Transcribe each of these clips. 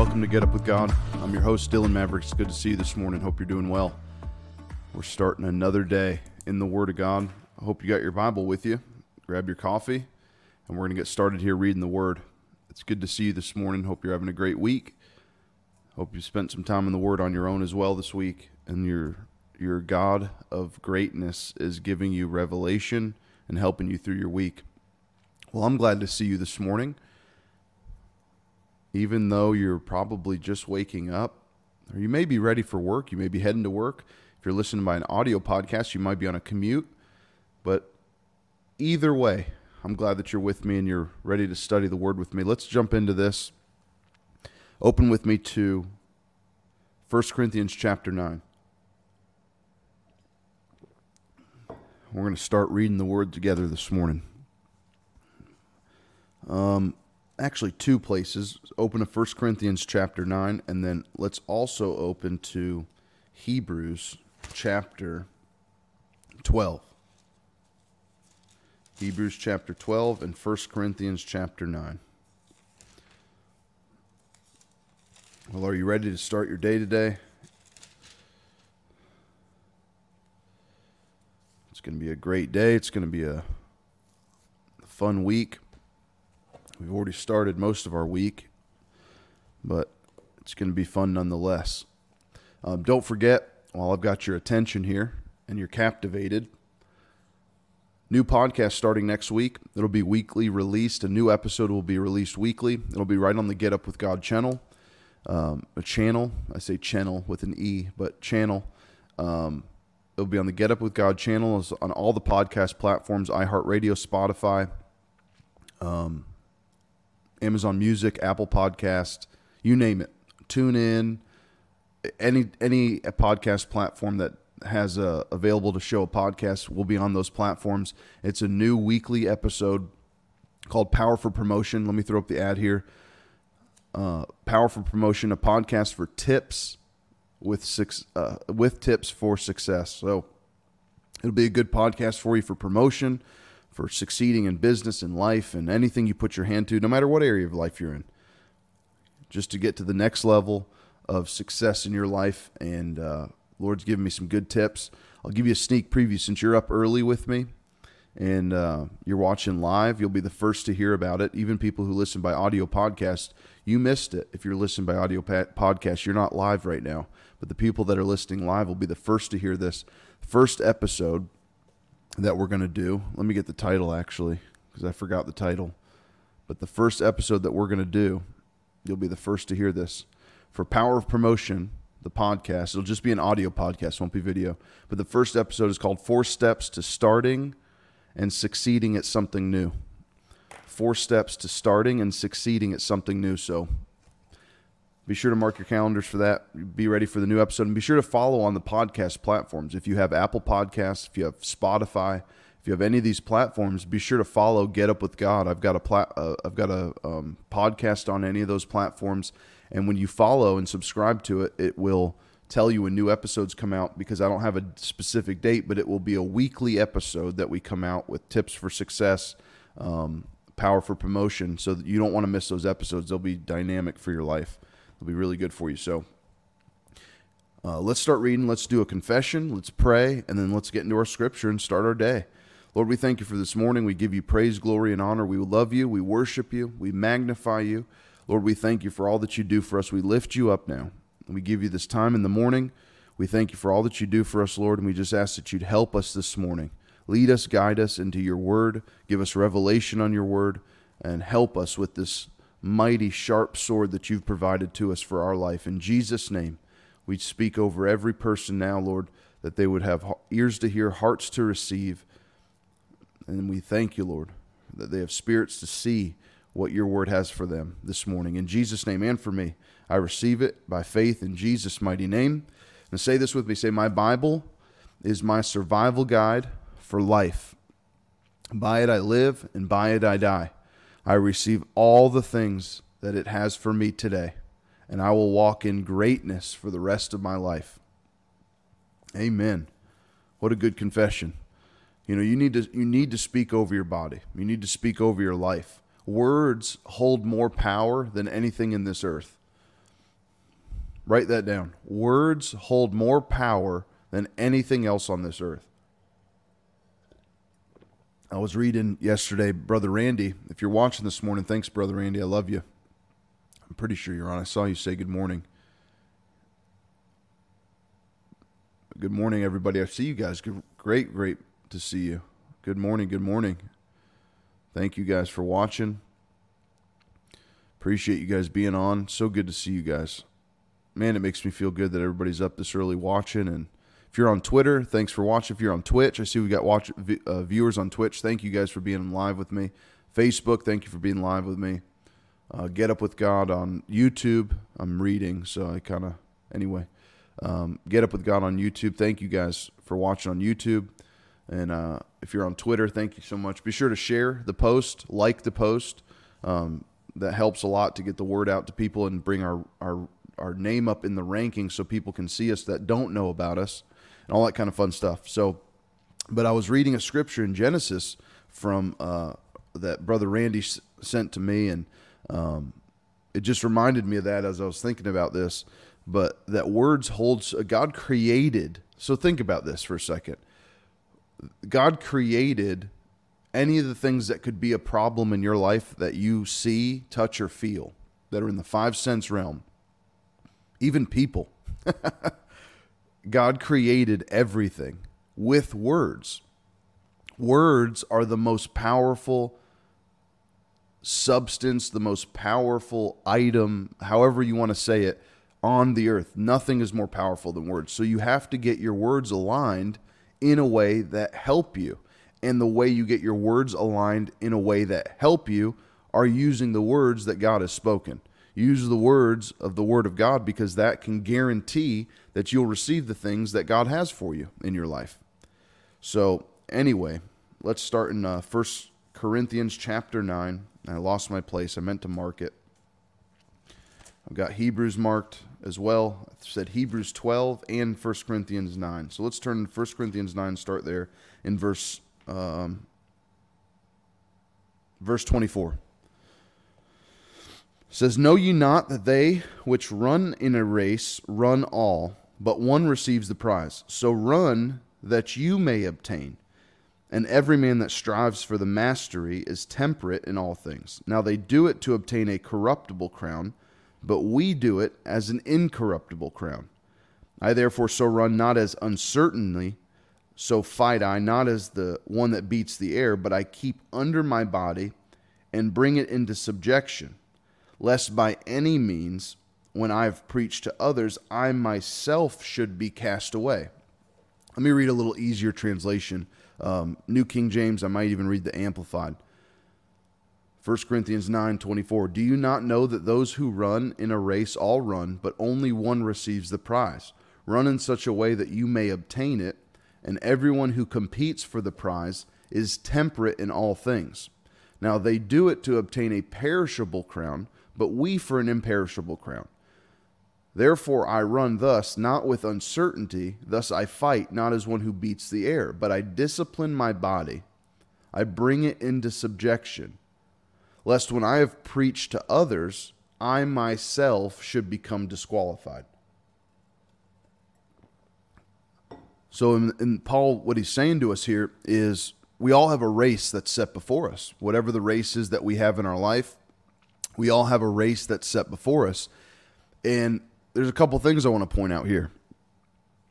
Welcome to Get Up with God. I'm your host, Dylan Mavericks. It's good to see you this morning. Hope you're doing well. We're starting another day in the Word of God. I hope you got your Bible with you. Grab your coffee, and we're going to get started here reading the Word. It's good to see you this morning. Hope you're having a great week. Hope you spent some time in the Word on your own as well this week, and your your God of greatness is giving you revelation and helping you through your week. Well, I'm glad to see you this morning even though you're probably just waking up, or you may be ready for work, you may be heading to work. If you're listening by an audio podcast, you might be on a commute. But either way, I'm glad that you're with me and you're ready to study the Word with me. Let's jump into this. Open with me to 1 Corinthians chapter 9. We're going to start reading the Word together this morning. Um, actually two places. Open to 1 Corinthians chapter 9, and then let's also open to Hebrews chapter 12. Hebrews chapter 12 and 1 Corinthians chapter 9. Well, are you ready to start your day today? It's going to be a great day. It's going to be a fun week. We've already started most of our week, but it's going to be fun nonetheless. Um, don't forget, while I've got your attention here and you're captivated, new podcast starting next week. It'll be weekly released. A new episode will be released weekly. It'll be right on the Get Up with God channel. Um, a channel, I say channel with an E, but channel. Um, it'll be on the Get Up with God channel on all the podcast platforms iHeartRadio, Spotify. Um, Amazon Music, Apple Podcast, you name it. Tune in, any any podcast platform that has a, available to show a podcast will be on those platforms. It's a new weekly episode called Power for Promotion. Let me throw up the ad here. Uh, Power for Promotion, a podcast for tips with six uh, with tips for success. So it'll be a good podcast for you for promotion for succeeding in business and life and anything you put your hand to, no matter what area of life you're in, just to get to the next level of success in your life. And uh, Lord's given me some good tips. I'll give you a sneak preview since you're up early with me and uh, you're watching live. You'll be the first to hear about it. Even people who listen by audio podcast, you missed it. If you're listening by audio podcast, you're not live right now. But the people that are listening live will be the first to hear this first episode that we're going to do. Let me get the title actually, because I forgot the title. But the first episode that we're going to do, you'll be the first to hear this. For Power of Promotion, the podcast, it'll just be an audio podcast, won't be video. But the first episode is called Four Steps to Starting and Succeeding at Something New. Four steps to starting and succeeding at something new. So be sure to mark your calendars for that. Be ready for the new episode and be sure to follow on the podcast platforms. If you have Apple Podcasts, if you have Spotify, if you have any of these platforms, be sure to follow Get Up with God. I've got a plat, uh, I've got a um, podcast on any of those platforms, and when you follow and subscribe to it, it will tell you when new episodes come out because I don't have a specific date, but it will be a weekly episode that we come out with tips for success, um, power for promotion, so that you don't want to miss those episodes. They'll be dynamic for your life. It'll be really good for you. So uh, let's start reading. Let's do a confession. Let's pray. And then let's get into our scripture and start our day. Lord, we thank you for this morning. We give you praise, glory, and honor. We love you. We worship you. We magnify you. Lord, we thank you for all that you do for us. We lift you up now. We give you this time in the morning. We thank you for all that you do for us, Lord, and we just ask that you'd help us this morning. Lead us, guide us into your word. Give us revelation on your word, and help us with this mighty, sharp sword that you've provided to us for our life. In Jesus' name, we speak over every person now, Lord, that they would have ears to hear, hearts to receive. And we thank you, Lord, that they have spirits to see what your word has for them this morning. In Jesus' name and for me, I receive it by faith in Jesus' mighty name. And say this with me say, My Bible is my survival guide for life. By it I live, and by it I die. I receive all the things that it has for me today, and I will walk in greatness for the rest of my life. Amen. What a good confession. You know, you need to you need to speak over your body. You need to speak over your life. Words hold more power than anything in this earth. Write that down. Words hold more power than anything else on this earth. I was reading yesterday, Brother Randy. If you're watching this morning, thanks, Brother Randy. I love you. I'm pretty sure you're on. I saw you say good morning. Good morning, everybody. I see you guys. Good, great, great to see you. Good morning. Good morning. Thank you guys for watching. Appreciate you guys being on. So good to see you guys. Man, it makes me feel good that everybody's up this early watching and if you're on Twitter, thanks for watching. If you're on Twitch, I see we got watch uh, viewers on Twitch. Thank you guys for being live with me. Facebook, thank you for being live with me. Uh, Get Up with God on YouTube. I'm reading, so I kind of anyway. Um, Get Up with God on YouTube. Thank you guys for watching on YouTube. And uh, if you're on Twitter, thank you so much. Be sure to share the post, like the post. Um, that helps a lot to get the word out to people and bring our, our our name up in the rankings so people can see us that don't know about us and all that kind of fun stuff. So, but I was reading a scripture in Genesis from uh, that brother Randy s- sent to me, and um, it just reminded me of that as I was thinking about this. But that words holds uh, God created. So think about this for a second. God created any of the things that could be a problem in your life that you see, touch, or feel that are in the five sense realm, even people. God created everything with words. Words are the most powerful substance, the most powerful item, however you want to say it, on the earth. Nothing is more powerful than words. So you have to get your words aligned in a way that help you. And the way you get your words aligned in a way that help you are using the words that God has spoken. Use the words of the Word of God because that can guarantee that you'll receive the things that God has for you in your life. So, anyway, let's start in uh, 1 Corinthians chapter 9. I lost my place. I meant to mark it. I've got Hebrews marked as well. I said Hebrews 12 and 1 Corinthians 9. So let's turn to 1 Corinthians 9, start there in verse um, verse 24 says, Know ye not that they which run in a race run all, but one receives the prize? So run that you may obtain. And every man that strives for the mastery is temperate in all things. Now they do it to obtain a corruptible crown, but we do it as an incorruptible crown. I therefore so run not as uncertainly, so fight I, not as the one that beats the air, but I keep under my body and bring it into subjection lest by any means, when I have preached to others, I myself should be cast away. Let me read a little easier translation. Um, New King James, I might even read the Amplified. 1 Corinthians 9 24. Do you not know that those who run in a race all run, but only one receives the prize? Run in such a way that you may obtain it, and everyone who competes for the prize is temperate in all things. Now they do it to obtain a perishable crown but we for an imperishable crown. Therefore I run thus, not with uncertainty, thus I fight, not as one who beats the air, but I discipline my body, I bring it into subjection, lest when I have preached to others, I myself should become disqualified. So, in, in, Paul, what he's saying to us here is we all have a race that's set before us. Whatever the race is that we have in our life, we all have a race that's set before us. And there's a couple things I want to point out here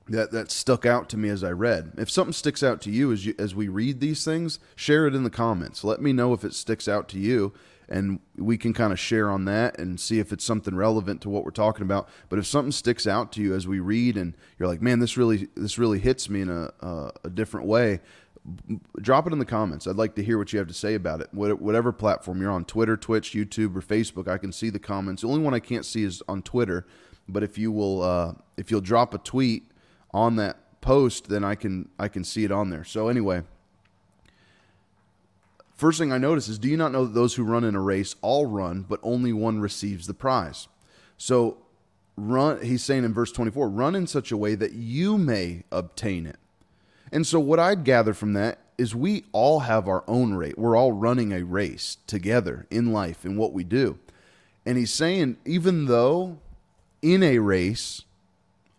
that, that stuck out to me as I read. If something sticks out to you as, you as we read these things, share it in the comments. Let me know if it sticks out to you, and we can kind of share on that and see if it's something relevant to what we're talking about. But if something sticks out to you as we read, and you're like, "Man, this really this really hits me in a, a, a different way," drop it in the comments. I'd like to hear what you have to say about it. Whatever platform you're on, Twitter, Twitch, YouTube, or Facebook, I can see the comments. The only one I can't see is on Twitter. But if you will, uh, if you'll drop a tweet on that post, then I can I can see it on there. So anyway, first thing I notice is, do you not know that those who run in a race all run, but only one receives the prize? So run. He's saying in verse 24, run in such a way that you may obtain it. And so, what I'd gather from that is we all have our own rate. We're all running a race together in life in what we do. And he's saying, even though in a race,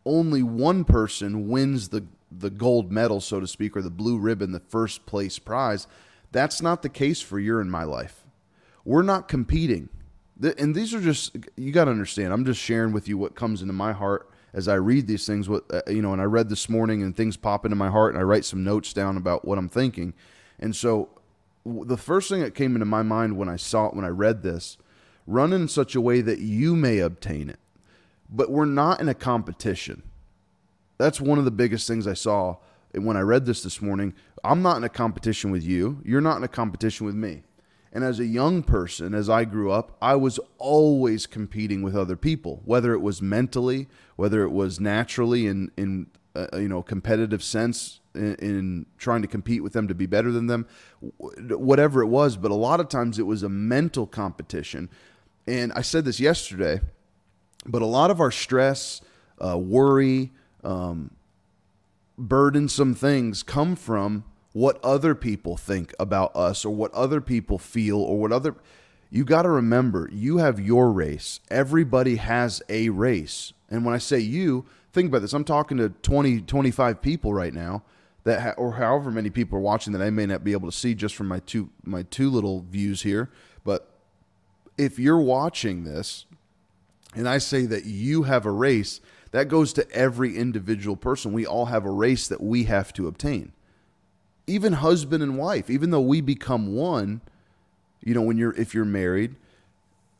only one person wins the the gold medal, so to speak, or the blue ribbon, the first place prize. That's not the case for your and my life. We're not competing. And these are just, you got to understand, I'm just sharing with you what comes into my heart as I read these things. What, uh, you know, and I read this morning and things pop into my heart and I write some notes down about what I'm thinking. And so the first thing that came into my mind when I saw it, when I read this, run in such a way that you may obtain it. But we're not in a competition that's one of the biggest things I saw when I read this this morning. I'm not in a competition with you. You're not in a competition with me. And as a young person, as I grew up, I was always competing with other people, whether it was mentally, whether it was naturally in in uh, you know competitive sense in, in, trying to compete with them to be better than them, whatever it was. But a lot of times it was a mental competition. And I said this yesterday, but a lot of our stress, uh, worry, um, burdensome things come from what other people think about us or what other people feel or what other you got to remember you have your race. Everybody has a race. And when i say you think about this. I'm talking to 20 25 people right now that ha- or however many people are watching that i may not be able to see just from my two my two little views here. But if you're watching this and i say that you have a race that goes to every individual person. We all have a race that we have to obtain. Even husband and wife, even though we become one, you know, when you're if you're married,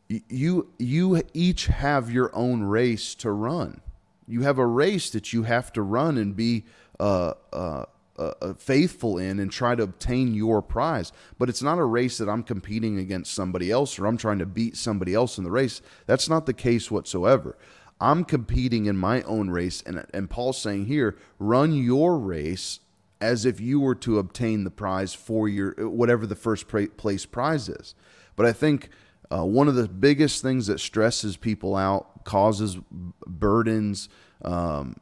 you you each have your own race to run. You have a race that you have to run and be uh, uh, uh, faithful in and try to obtain your prize. But it's not a race that I'm competing against somebody else or I'm trying to beat somebody else in the race. That's not the case whatsoever. I'm competing in my own race. And, and Paul's saying here, run your race as if you were to obtain the prize for your whatever the first place prize is. But I think uh, one of the biggest things that stresses people out, causes burdens, um,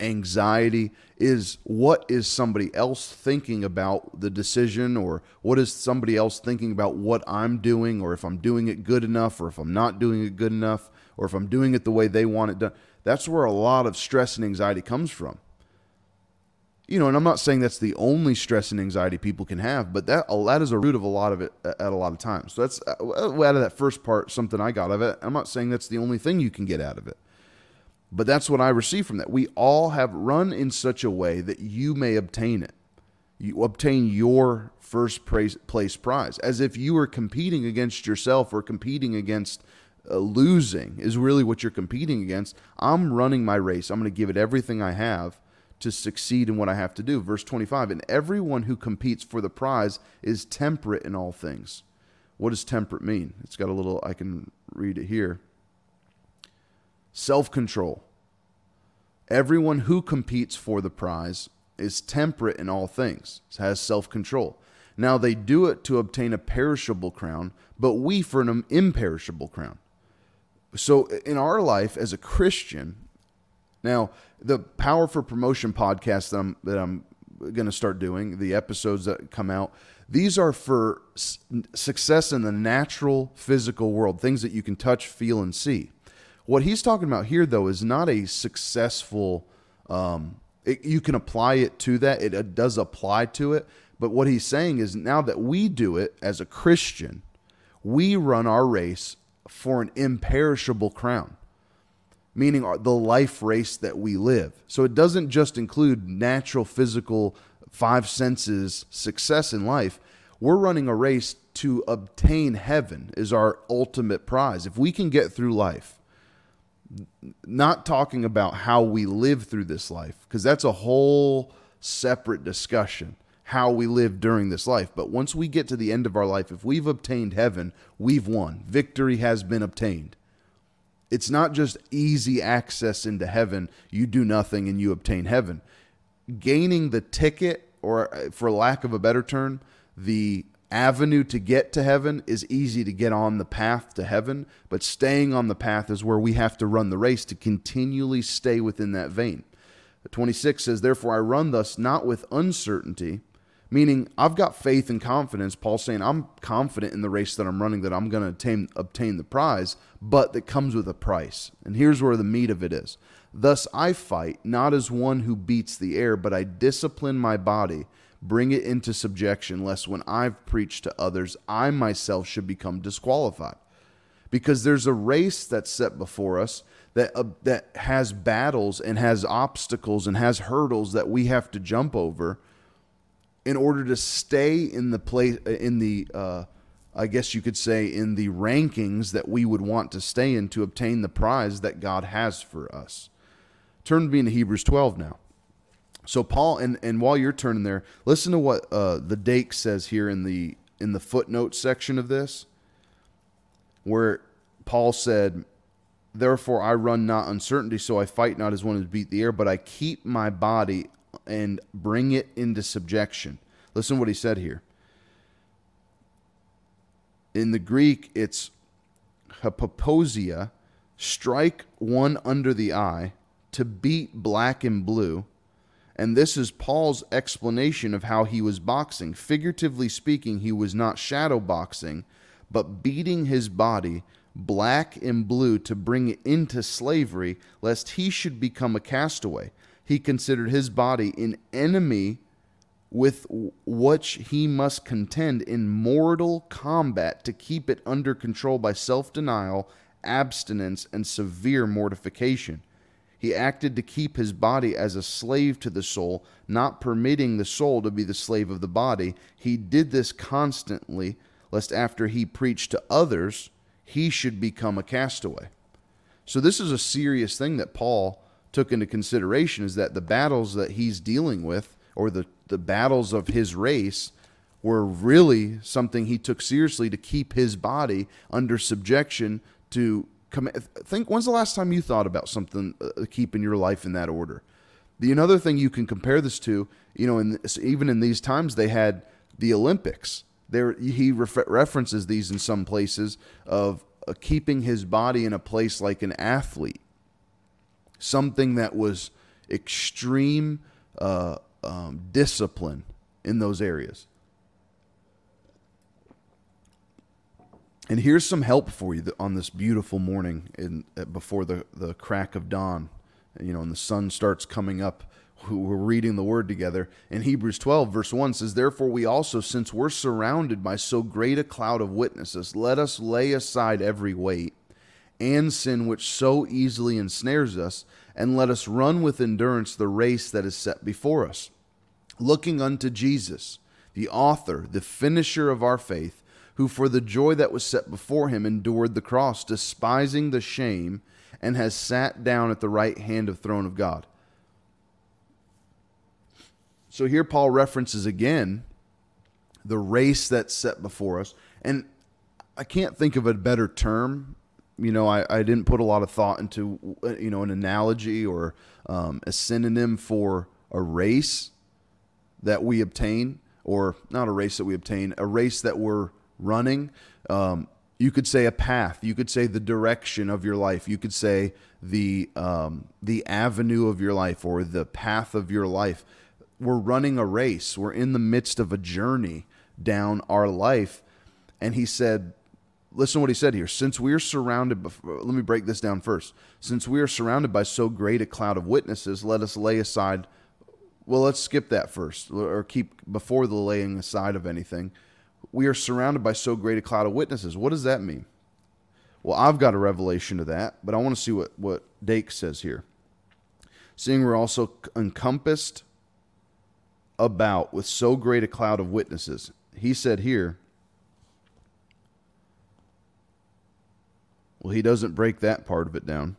anxiety is what is somebody else thinking about the decision or what is somebody else thinking about what I'm doing or if I'm doing it good enough or if I'm not doing it good enough or if I'm doing it the way they want it done. That's where a lot of stress and anxiety comes from. You know, and I'm not saying that's the only stress and anxiety people can have, but that that is a root of a lot of it at a lot of times. So that's uh, out of that first part, something I got of it. I'm not saying that's the only thing you can get out of it, but that's what I receive from that. We all have run in such a way that you may obtain it. You obtain your first place prize, as if you were competing against yourself or competing against uh, losing is really what you're competing against. I'm running my race. I'm going to give it everything I have to succeed in what I have to do. Verse 25, and everyone who competes for the prize is temperate in all things. What does temperate mean? It's got a little, I can read it here. Self control. Everyone who competes for the prize is temperate in all things, has self control. Now they do it to obtain a perishable crown, but we for an imperishable crown. So in our life as a Christian, now the Power for Promotion podcast that I'm that I'm going to start doing, the episodes that come out, these are for success in the natural physical world, things that you can touch, feel, and see. What he's talking about here, though, is not a successful. Um, it, you can apply it to that. It, it does apply to it. But what he's saying is now that we do it as a Christian, we run our race for an imperishable crown, meaning the life race that we live. So it doesn't just include natural, physical, five senses success in life. We're running a race to obtain heaven, is our ultimate prize. If we can get through life, not talking about how we live through this life, because that's a whole separate discussion how we live during this life. But once we get to the end of our life, if we've obtained heaven, we've won. Victory has been obtained. It's not just easy access into heaven. You do nothing and you obtain heaven. Gaining the ticket, or uh, for lack of a better term, the avenue to get to heaven is easy to get on the path to heaven, but staying on the path is where we have to run the race to continually stay within that vein. 26 says, Therefore I run thus not with uncertainty Meaning, I've got faith and confidence. Paul's saying, I'm confident in the race that I'm running that I'm going to obtain, obtain the prize, but that comes with a price. And here's where the meat of it is. Thus I fight, not as one who beats the air, but I discipline my body, bring it into subjection, lest when I've preached to others, I myself should become disqualified. Because there's a race that's set before us that, uh, that has battles and has obstacles and has hurdles that we have to jump over in order to stay in the place in the uh, I guess you could say in the rankings that we would want to stay in to obtain the prize that God has for us. Turn to me into Hebrews 12 now. So Paul, and, and while you're turning there, listen to what uh, the Dake says here in the in the footnote section of this, where Paul said, "Therefore I run not uncertainty, so I fight not as one who beat the air, but I keep my body and bring it into subjection." Listen to what he said here. In the Greek, it's hypoposia, strike one under the eye to beat black and blue. And this is Paul's explanation of how he was boxing. Figuratively speaking, he was not shadow boxing, but beating his body black and blue to bring it into slavery, lest he should become a castaway. He considered his body an enemy with which he must contend in mortal combat to keep it under control by self denial, abstinence, and severe mortification. He acted to keep his body as a slave to the soul, not permitting the soul to be the slave of the body. He did this constantly, lest after he preached to others, he should become a castaway. So this is a serious thing that Paul took into consideration is that the battles that he's dealing with or the, the battles of his race were really something he took seriously to keep his body under subjection to think when's the last time you thought about something uh, keeping your life in that order? The another thing you can compare this to you know in this, even in these times they had the olympics. There he refer, references these in some places of uh, keeping his body in a place like an athlete. Something that was extreme uh, um, discipline in those areas And here's some help for you on this beautiful morning in, uh, before the, the crack of dawn, you know, and the sun starts coming up. We're reading the word together. In Hebrews 12, verse 1 says, Therefore, we also, since we're surrounded by so great a cloud of witnesses, let us lay aside every weight and sin which so easily ensnares us, and let us run with endurance the race that is set before us, looking unto Jesus, the author, the finisher of our faith who for the joy that was set before him endured the cross, despising the shame, and has sat down at the right hand of the throne of God. So here Paul references again the race that's set before us. And I can't think of a better term. You know, I, I didn't put a lot of thought into, you know, an analogy or um, a synonym for a race that we obtain, or not a race that we obtain, a race that we're running. Um, you could say a path. You could say the direction of your life. You could say the um, the avenue of your life or the path of your life. We're running a race. We're in the midst of a journey down our life. And he said, listen to what he said here. Since we are surrounded, let me break this down first. Since we are surrounded by so great a cloud of witnesses, let us lay aside. Well, let's skip that first, or keep before the laying aside of anything we are surrounded by so great a cloud of witnesses. What does that mean? Well, I've got a revelation to that, but I want to see what, what Dake says here. Seeing we're also encompassed about with so great a cloud of witnesses. He said here, well, he doesn't break that part of it down.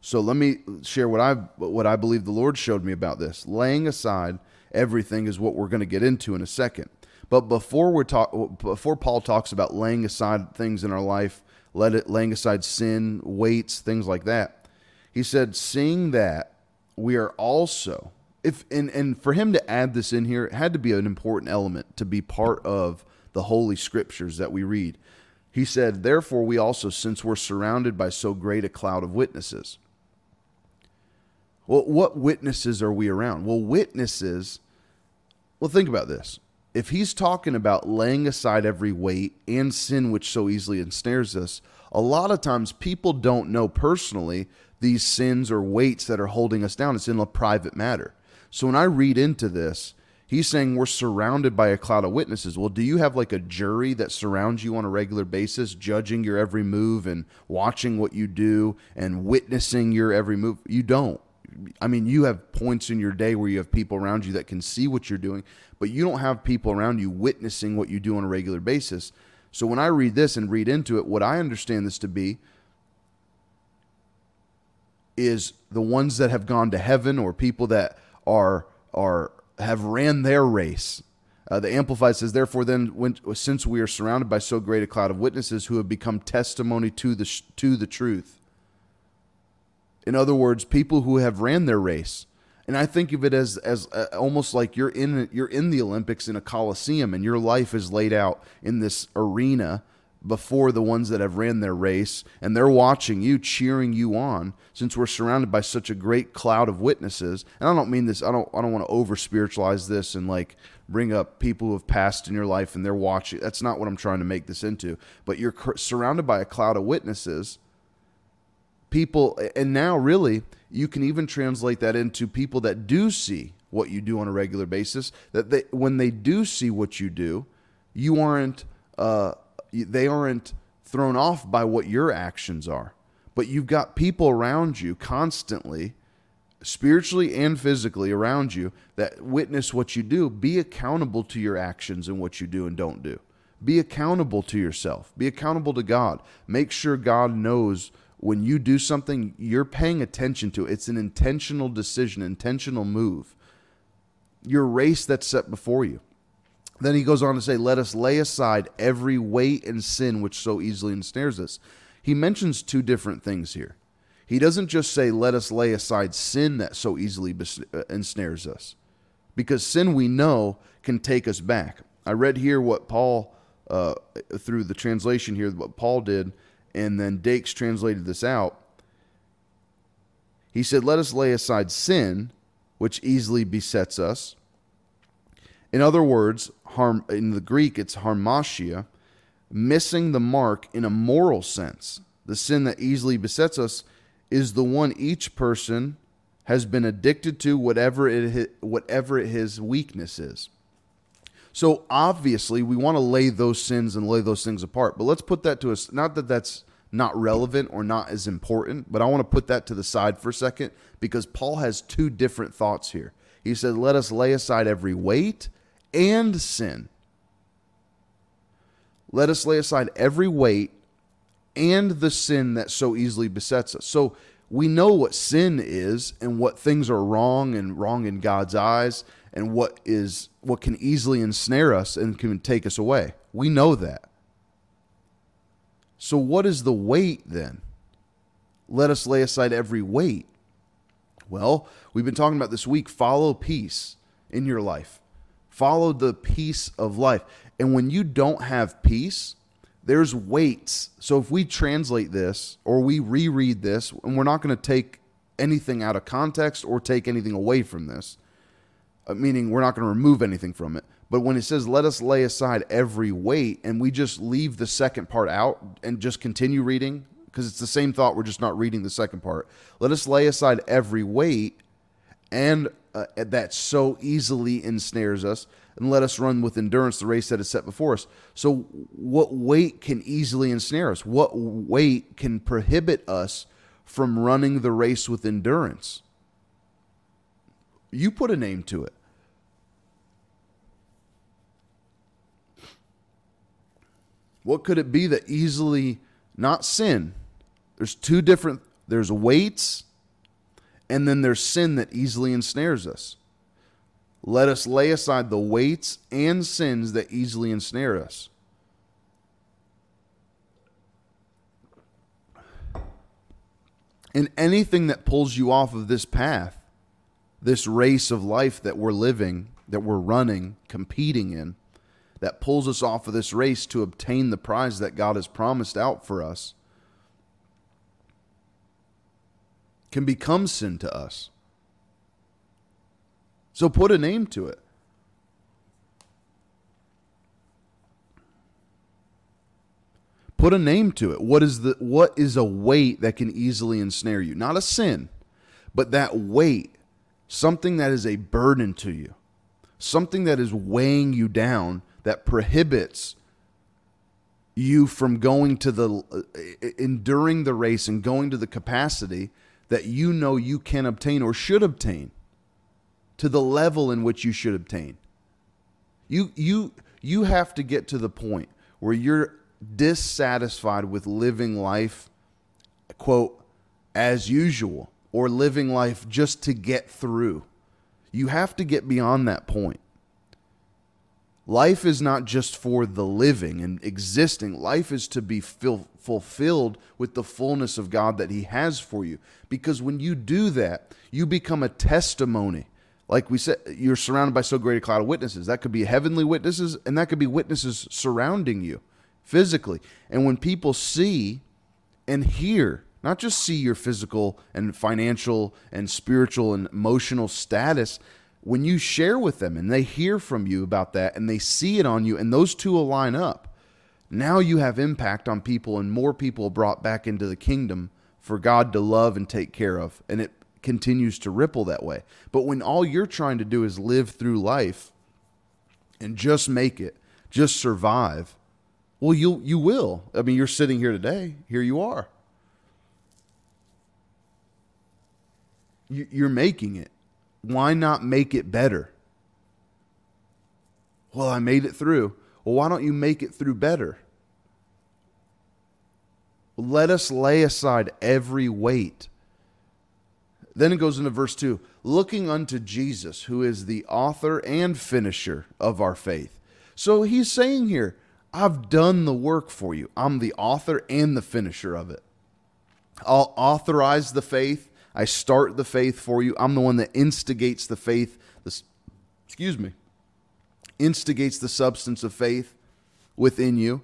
So let me share what I what I believe the Lord showed me about this. Laying aside everything is what we're going to get into in a second. But before we talk, before Paul talks about laying aside things in our life, let it laying aside sin, weights, things like that, he said, seeing that we are also if and and for him to add this in here, it had to be an important element to be part of the holy scriptures that we read. He said, Therefore, we also, since we're surrounded by so great a cloud of witnesses. Well, what witnesses are we around? Well, witnesses, well, think about this if he's talking about laying aside every weight and sin which so easily ensnares us, a lot of times people don't know personally these sins or weights that are holding us down. It's in a private matter. So when I read into this, he's saying we're surrounded by a cloud of witnesses. Well, do you have like a jury that surrounds you on a regular basis, judging your every move and watching what you do and witnessing your every move? You don't. I mean, you have points in your day where you have people around you that can see what you're doing, but you don't have people around you witnessing what you do on a regular basis. So when I read this and read into it, what I understand this to be is the ones that have gone to heaven or people that are are have ran their race. Uh, the Amplified says, therefore, then, when, since we are surrounded by so great a cloud of witnesses who have become testimony to the to the truth. In other words, people who have ran their race, and I think of it as as uh, almost like you're in you're in the Olympics in a coliseum, and your life is laid out in this arena before the ones that have ran their race. And they're watching you cheering you on since we're surrounded by such a great cloud of witnesses. And i don't mean this i don't i don't want to over spiritualize this and like bring up people who have passed in your life and they're watching that's not what i'm trying to make this into. But you're surrounded by a cloud of witnesses people and now really you can even translate that into people that do see what you do on a regular basis that they when they do see what you do you aren't uh they aren't thrown off by what your actions are. But you've got people around you constantly, spiritually and physically around you, that witness what you do. Be accountable to your actions and what you do and don't do. Be accountable to yourself. Be accountable to God. Make sure God knows when you do something, you're paying attention to. it. It's an intentional decision, intentional move. Your race that's set before you. Then he goes on to say, Let us lay aside every weight and sin which so easily ensnares us. He mentions two different things here. He doesn't just say, Let us lay aside sin that so easily uh, ensnares us, because sin we know can take us back. I read here what Paul, uh, through the translation here, what Paul did, and then Dakes translated this out. He said, Let us lay aside sin, which easily besets us in other words, harm in the Greek it's hamartia, missing the mark in a moral sense. The sin that easily besets us is the one each person has been addicted to whatever it whatever his weakness is. So obviously we want to lay those sins and lay those things apart. But let's put that to us not that that's not relevant or not as important, but I want to put that to the side for a second because Paul has two different thoughts here. He said, "Let us lay aside every weight and sin. Let us lay aside every weight and the sin that so easily besets us. So we know what sin is and what things are wrong and wrong in God's eyes and what is what can easily ensnare us and can take us away. We know that. So what is the weight then? Let us lay aside every weight. Well, we've been talking about this week follow peace in your life. Follow the peace of life. And when you don't have peace, there's weights. So if we translate this or we reread this, and we're not going to take anything out of context or take anything away from this, uh, meaning we're not going to remove anything from it. But when it says, let us lay aside every weight, and we just leave the second part out and just continue reading, because it's the same thought, we're just not reading the second part. Let us lay aside every weight and uh, that so easily ensnares us, and let us run with endurance the race that is set before us. So, what weight can easily ensnare us? What weight can prohibit us from running the race with endurance? You put a name to it. What could it be that easily, not sin? There's two different, there's weights and then there's sin that easily ensnares us. Let us lay aside the weights and sins that easily ensnare us. And anything that pulls you off of this path, this race of life that we're living, that we're running, competing in, that pulls us off of this race to obtain the prize that God has promised out for us, can become sin to us. So put a name to it. Put a name to it. What is the what is a weight that can easily ensnare you? Not a sin, but that weight, something that is a burden to you, something that is weighing you down that prohibits you from going to the uh, enduring the race and going to the capacity that you know you can obtain or should obtain to the level in which you should obtain. You you you have to get to the point where you're dissatisfied with living life quote as usual or living life just to get through. You have to get beyond that point. Life is not just for the living and existing. Life is to be fil- fulfilled with the fullness of God that He has for you. Because when you do that, you become a testimony. Like we said, you're surrounded by so great a cloud of witnesses. That could be heavenly witnesses, and that could be witnesses surrounding you physically. And when people see and hear, not just see your physical and financial and spiritual and emotional status, when you share with them and they hear from you about that and they see it on you and those two line up, now you have impact on people and more people brought back into the kingdom for God to love and take care of. And it continues to ripple that way. But when all you're trying to do is live through life and just make it, just survive, well, you you will. I mean, you're sitting here today. Here you are. You're making it why not make it better? Well, I made it through. Well, why don't you make it through better? Let us lay aside every weight. Then it goes into verse 2 looking unto Jesus, who is the author and finisher of our faith. So he's saying here, I've done the work for you. I'm the author and the finisher of it. I'll authorize the faith. I start the faith for you. I'm the one that instigates the faith. This, excuse me, instigates the substance of faith within you,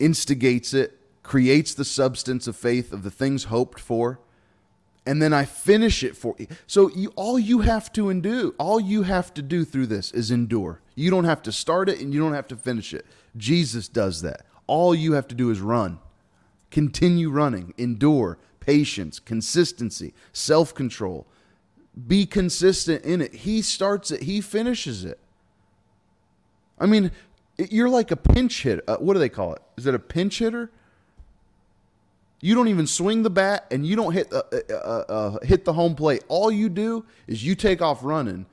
instigates it, creates the substance of faith of the things hoped for, and then I finish it for you. So you, all you have to do, all you have to do through this is endure. You don't have to start it and you don't have to finish it. Jesus does that. All you have to do is run. Continue running, endure, patience, consistency, self control. Be consistent in it. He starts it, he finishes it. I mean, you're like a pinch hitter. Uh, what do they call it? Is it a pinch hitter? You don't even swing the bat and you don't hit uh, uh, uh, uh, hit the home plate. All you do is you take off running.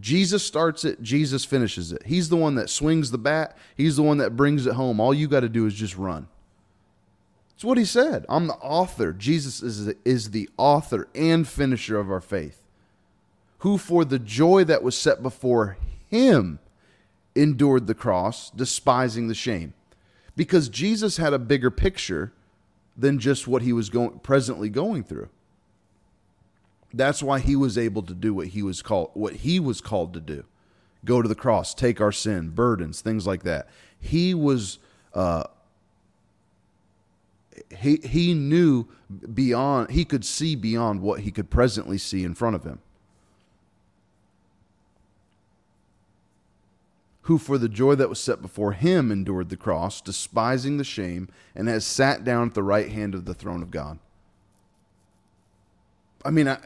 Jesus starts it, Jesus finishes it. He's the one that swings the bat, he's the one that brings it home. All you got to do is just run. It's what he said. I'm the author. Jesus is the, is the author and finisher of our faith, who for the joy that was set before him endured the cross, despising the shame. Because Jesus had a bigger picture than just what he was going presently going through. That's why he was able to do what he was called what he was called to do. Go to the cross, take our sin, burdens, things like that. He was uh, he he knew beyond he could see beyond what he could presently see in front of him who for the joy that was set before him endured the cross despising the shame and has sat down at the right hand of the throne of god i mean I,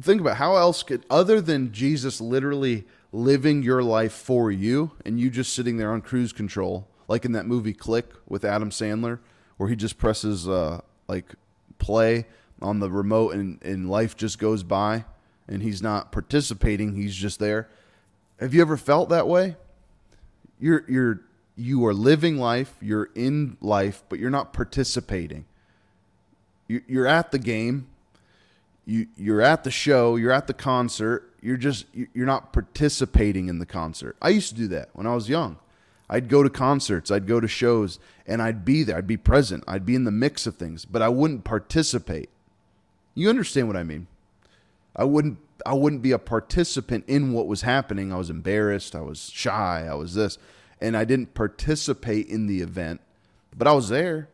think about how else could other than jesus literally living your life for you and you just sitting there on cruise control like in that movie click with adam sandler where he just presses uh, like play on the remote and, and life just goes by and he's not participating, he's just there. Have you ever felt that way? You're you're you are living life, you're in life, but you're not participating. You're at the game, you you're at the show, you're at the concert, you're just you're not participating in the concert. I used to do that when I was young. I'd go to concerts, I'd go to shows, and I'd be there. I'd be present. I'd be in the mix of things, but I wouldn't participate. You understand what I mean? I wouldn't I wouldn't be a participant in what was happening. I was embarrassed, I was shy, I was this, and I didn't participate in the event, but I was there.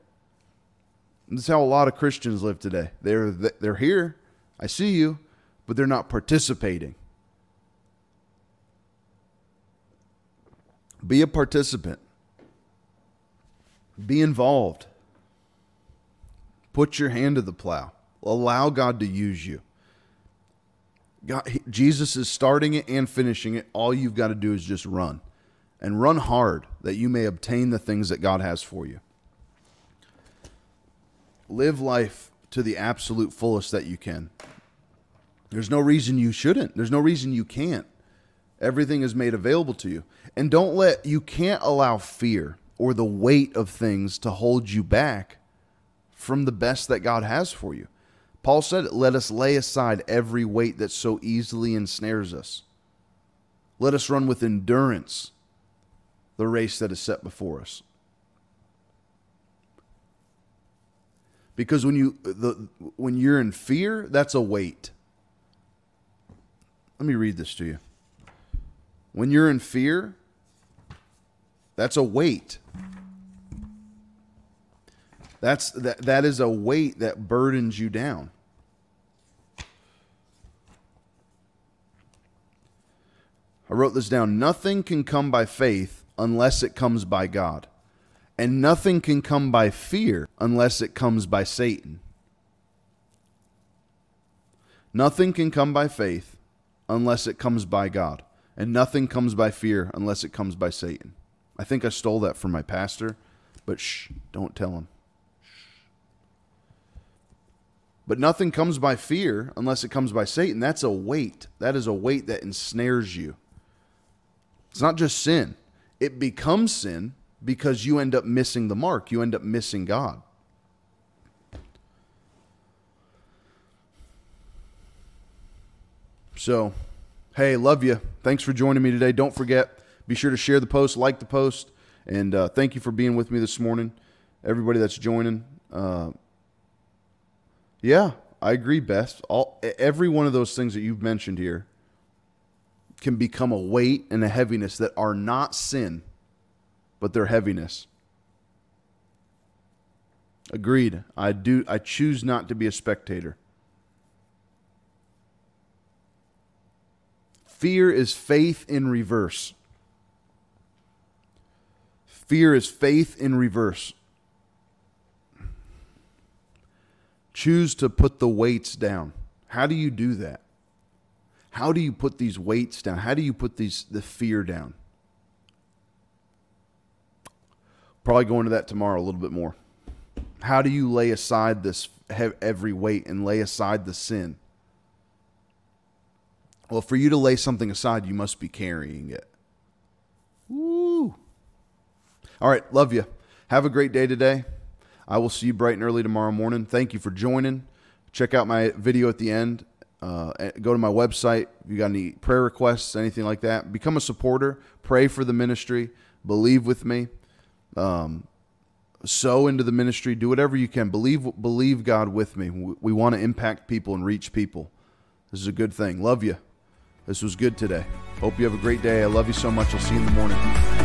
That's how a lot of Christians live today. They're they're here. I see you, but they're not participating. Be a participant. Be involved. Put your hand to the plow. Allow God to use you. God, Jesus is starting it and finishing it. All you've got to do is just run and run hard that you may obtain the things that God has for you. Live life to the absolute fullest that you can. There's no reason you shouldn't. There's no reason you can't. Everything is made available to you. And don't let, you can't allow fear or the weight of things to hold you back from the best that God has for you. Paul said, Let us lay aside every weight that so easily ensnares us. Let us run with endurance the race that is set before us. Because when you the when you're in fear, that's a weight. Let me read this to you. When you're in fear, that's a weight. That's that that is a weight that burdens you down. I wrote this down. Nothing can come by faith unless it comes by God. And nothing can come by fear unless it comes by Satan. Nothing can come by faith unless it comes by God. And nothing comes by fear unless it comes by Satan. I think I stole that from my pastor, but shh, don't tell him. But nothing comes by fear unless it comes by Satan. That's a weight. That is a weight that ensnares you. It's not just sin, it becomes sin because you end up missing the mark. You end up missing God. So, hey, love you. Thanks for joining me today. Don't forget, be sure to share the post, like the post, and uh, thank you for being with me this morning. Everybody that's joining. Uh, yeah, I agree, Best. All every one of those things that you've mentioned here can become a weight and a heaviness that are not sin, but they're heaviness. Agreed. I do I choose not to be a spectator. Fear is faith in reverse. Fear is faith in reverse. Choose to put the weights down. How do you do that? How do you put these weights down? How do you put these the fear down? Probably go into that tomorrow a little bit more. How do you lay aside this every weight and lay aside the sin? Well, for you to lay something aside, you must be carrying it. Woo. All right, love you. Have a great day today. I will see you bright and early tomorrow morning. Thank you for joining. Check out my video at the end uh, go to my website. If you got any prayer requests, anything like that, become a supporter. Pray for the ministry. Believe with me. Um, sow into the ministry. Do whatever you can. Believe believe God with me. We, we want to impact people and reach people. This is a good thing. Love you. This was good today. Hope you have a great day. I love you so much. I'll see you in the morning.